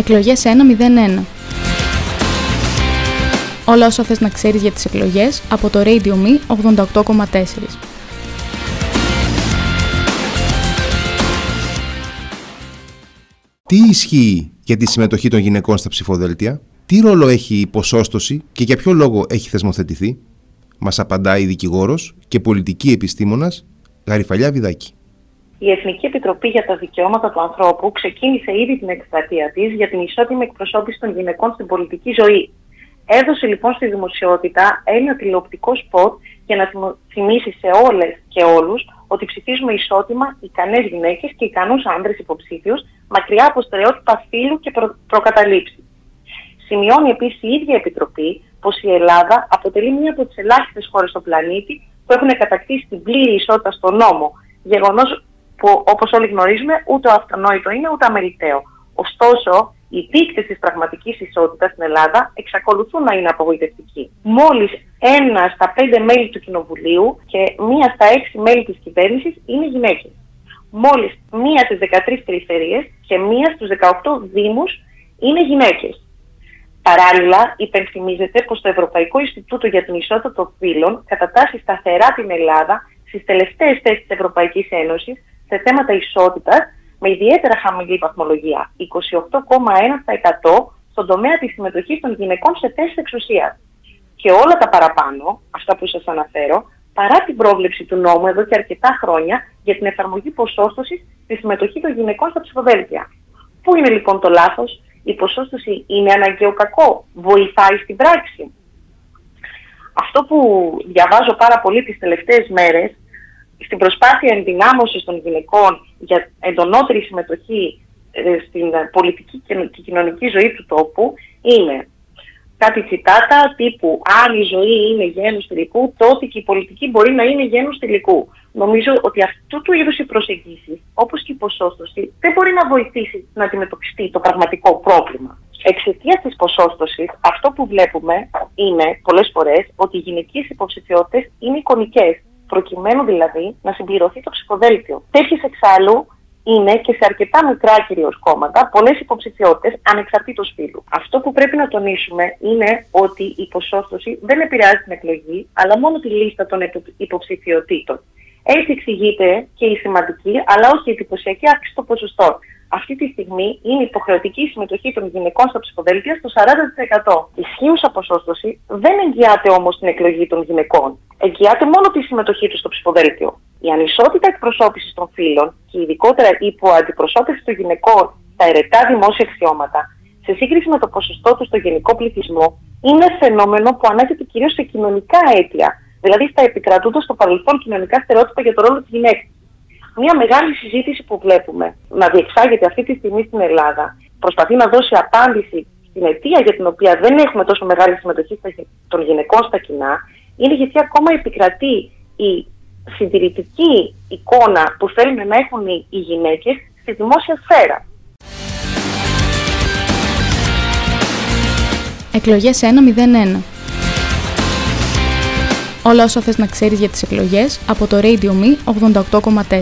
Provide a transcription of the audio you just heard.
Εκλογές 101. Όλα όσα θες να ξέρεις για τις εκλογές από το Radio Me 88,4. Τι ισχύει για τη συμμετοχή των γυναικών στα ψηφοδέλτια, τι ρόλο έχει η ποσόστοση και για ποιο λόγο έχει θεσμοθετηθεί, μας απαντάει η δικηγόρος και πολιτική επιστήμονας Γαριφαλιά Βιδάκη. Η Εθνική Επιτροπή για τα Δικαιώματα του Ανθρώπου ξεκίνησε ήδη την εκστρατεία της για την ισότιμη εκπροσώπηση των γυναικών στην πολιτική ζωή. Έδωσε λοιπόν στη δημοσιότητα ένα τηλεοπτικό σποτ για να θυμίσει σε όλες και όλους ότι ψηφίζουμε ισότιμα ικανές γυναίκες και ικανούς άντρες υποψήφιους, μακριά από στερεότυπα φύλου και προ... προκαταλήψεις. Σημειώνει επίσης η ίδια Επιτροπή πως η Ελλάδα αποτελεί μία από τις ελάχιστες χώρες στον πλανήτη που έχουν κατακτήσει την πλήρη ισότητα στον νόμο, γεγονός που όπως όλοι γνωρίζουμε ούτε αυτονόητο είναι ούτε αμεληταίο. Ωστόσο, οι δείκτες της πραγματικής ισότητας στην Ελλάδα εξακολουθούν να είναι απογοητευτικοί. Μόλις ένα στα πέντε μέλη του Κοινοβουλίου και μία στα έξι μέλη της κυβέρνησης είναι γυναίκες. Μόλις μία στις 13 περιφερειέ και μία στους 18 Δήμους είναι γυναίκες. Παράλληλα, υπενθυμίζεται πως το Ευρωπαϊκό Ινστιτούτο για την Ισότητα των Φύλων κατατάσσει σταθερά την Ελλάδα στις τελευταίες θέσεις της Ευρωπαϊκής Ένωσης σε θέματα ισότητας με ιδιαίτερα χαμηλή βαθμολογία, 28,1% στον τομέα της συμμετοχής των γυναικών σε θέσεις εξουσίας. Και όλα τα παραπάνω, αυτά που σας αναφέρω, παρά την πρόβλεψη του νόμου εδώ και αρκετά χρόνια για την εφαρμογή ποσόστοσης στη συμμετοχή των γυναικών στα ψηφοδέλτια. Πού είναι λοιπόν το λάθος, η ποσόστοση είναι αναγκαίο κακό, βοηθάει στην πράξη. Αυτό που διαβάζω πάρα πολύ τις τελευταίες μέρες στην προσπάθεια ενδυνάμωσης των γυναικών για εντονότερη συμμετοχή ε, στην πολιτική και κοινωνική ζωή του τόπου είναι κάτι τσιτάτα τύπου «Αν η ζωή είναι γένους τελικού, τότε και η πολιτική μπορεί να είναι γένους τελικού». Νομίζω ότι αυτού του είδους οι προσεγγίσεις, όπως και η ποσόστοση, δεν μπορεί να βοηθήσει να αντιμετωπιστεί το πραγματικό πρόβλημα. Εξαιτίας της ποσόστοσης, αυτό που βλέπουμε είναι πολλές φορές ότι οι γυναικείε υποψηφιότητες είναι εικονικές προκειμένου δηλαδή να συμπληρωθεί το ψηφοδέλτιο. Τέτοιες εξάλλου είναι και σε αρκετά μικρά κυρίως κόμματα πολλές υποψηφιότητες ανεξαρτήτως φύλου. Αυτό που πρέπει να τονίσουμε είναι ότι η ποσόστοση δεν επηρεάζει την εκλογή, αλλά μόνο τη λίστα των υποψηφιωτήτων. Έτσι εξηγείται και η σημαντική, αλλά όχι η εντυπωσιακή αύξηση των ποσοστών αυτή τη στιγμή είναι υποχρεωτική η συμμετοχή των γυναικών στα ψηφοδέλτια στο 40%. Η ισχύουσα ποσόστοση δεν εγγυάται όμως την εκλογή των γυναικών. Εγγυάται μόνο τη συμμετοχή τους στο ψηφοδέλτιο. Η ανισότητα εκπροσώπησης των φύλων και ειδικότερα η υποαντιπροσώπηση των γυναικών στα ερετά δημόσια αξιώματα σε σύγκριση με το ποσοστό τους στο γενικό πληθυσμό είναι φαινόμενο που ανάγεται κυρίως σε κοινωνικά αίτια, δηλαδή στα επικρατούντα στο παρελθόν κοινωνικά στερεότυπα για το ρόλο της γυναίκας μια μεγάλη συζήτηση που βλέπουμε να διεξάγεται αυτή τη στιγμή στην Ελλάδα. Προσπαθεί να δώσει απάντηση στην αιτία για την οποία δεν έχουμε τόσο μεγάλη συμμετοχή των γυναικών στα κοινά. Είναι γιατί ακόμα επικρατεί η συντηρητική εικόνα που θέλουν να έχουν οι γυναίκες στη δημόσια σφαίρα. Εκλογές 101 Όλα όσα θες να ξέρεις για τις εκλογές από το Radio Me 88,4.